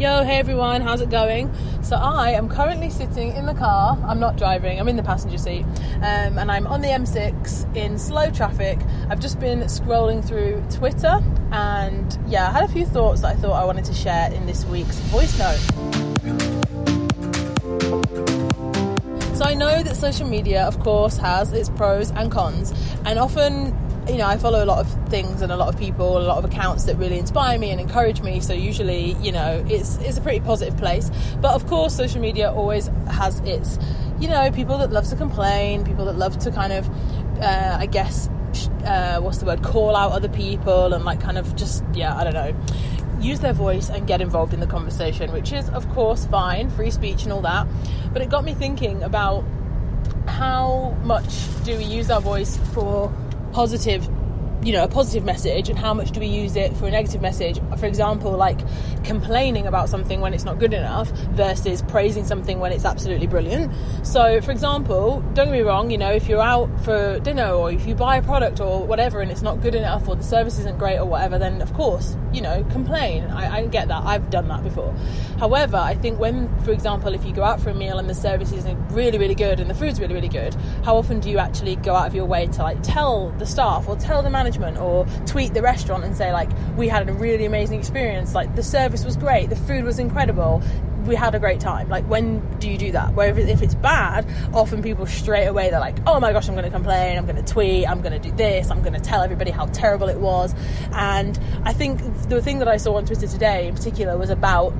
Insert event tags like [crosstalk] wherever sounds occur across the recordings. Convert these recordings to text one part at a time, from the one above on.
Yo, hey everyone, how's it going? So, I am currently sitting in the car. I'm not driving, I'm in the passenger seat, um, and I'm on the M6 in slow traffic. I've just been scrolling through Twitter, and yeah, I had a few thoughts that I thought I wanted to share in this week's voice note. So, I know that social media, of course, has its pros and cons, and often you know, I follow a lot of things and a lot of people, a lot of accounts that really inspire me and encourage me. So usually, you know, it's it's a pretty positive place. But of course, social media always has its, you know, people that love to complain, people that love to kind of, uh, I guess, uh, what's the word, call out other people and like kind of just, yeah, I don't know, use their voice and get involved in the conversation, which is of course fine, free speech and all that. But it got me thinking about how much do we use our voice for positive you know a positive message and how much do we use it for a negative message? For example like complaining about something when it's not good enough versus praising something when it's absolutely brilliant. So for example don't get me wrong you know if you're out for dinner or if you buy a product or whatever and it's not good enough or the service isn't great or whatever then of course you know complain. I, I get that. I've done that before. However I think when for example if you go out for a meal and the service isn't really really good and the food's really really good how often do you actually go out of your way to like tell the staff or tell the manager management or tweet the restaurant and say like we had a really amazing experience. Like the service was great. The food was incredible. We had a great time. Like when do you do that? Where if it's bad often people straight away they're like oh my gosh i'm going to complain. I'm going to tweet. I'm going to do this. I'm going to tell everybody how terrible it was. And i think the thing that i saw on twitter today in particular was about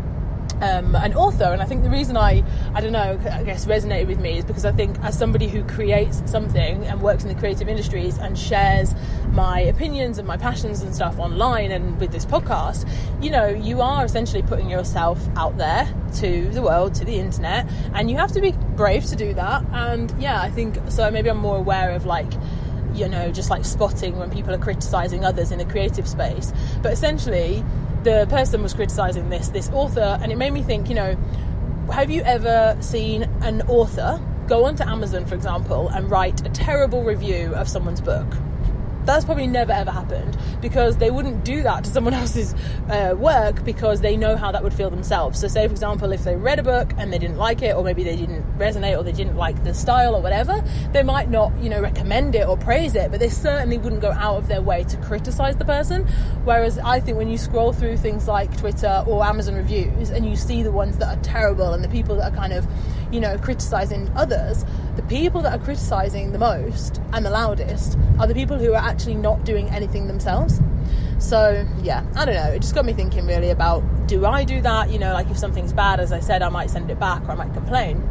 um, an author. And I think the reason I, I don't know, I guess resonated with me is because I think as somebody who creates something and works in the creative industries and shares my opinions and my passions and stuff online and with this podcast, you know, you are essentially putting yourself out there to the world, to the internet, and you have to be brave to do that. And yeah, I think so. Maybe I'm more aware of like you know, just like spotting when people are criticizing others in the creative space. But essentially, the person was criticizing this this author, and it made me think. You know, have you ever seen an author go onto Amazon, for example, and write a terrible review of someone's book? That's probably never ever happened because they wouldn't do that to someone [laughs] else's uh, work because they know how that would feel themselves. So, say for example, if they read a book and they didn't like it, or maybe they didn't resonate, or they didn't like the style, or whatever, they might not, you know, recommend it or praise it, but they certainly wouldn't go out of their way to criticize the person. Whereas I think when you scroll through things like Twitter or Amazon reviews and you see the ones that are terrible and the people that are kind of, you know, criticizing others, the people that are criticizing the most and the loudest are the people who are actually not doing anything themselves. So, yeah, I don't know. It just got me thinking really about do I do that? You know, like if something's bad, as I said, I might send it back or I might complain.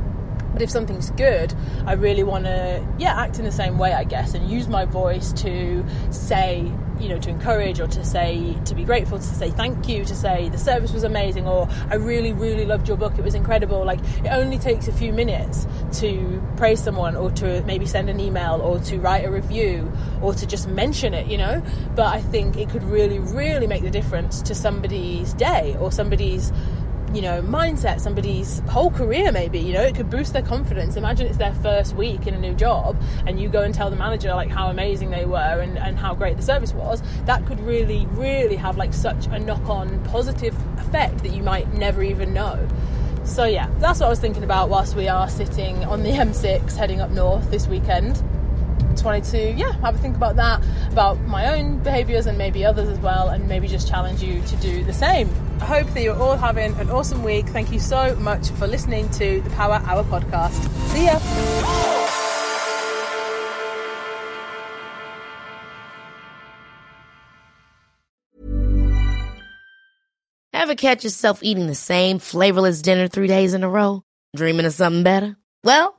But if something's good, I really want to, yeah, act in the same way, I guess, and use my voice to say, you know, to encourage or to say, to be grateful, to say thank you, to say the service was amazing or I really, really loved your book, it was incredible. Like, it only takes a few minutes to praise someone or to maybe send an email or to write a review or to just mention it, you know. But I think it could really, really make the difference to somebody's day or somebody's you know mindset somebody's whole career maybe you know it could boost their confidence. Imagine it's their first week in a new job and you go and tell the manager like how amazing they were and, and how great the service was. That could really really have like such a knock-on positive effect that you might never even know. So yeah that's what i was thinking about whilst we are sitting on the m6 heading up north this weekend just wanted to yeah have a think about that about my own behaviors and maybe others as well and maybe just challenge you to do the same I hope that you're all having an awesome week. Thank you so much for listening to the Power Hour podcast. See ya. Ever catch yourself eating the same flavorless dinner three days in a row? Dreaming of something better? Well,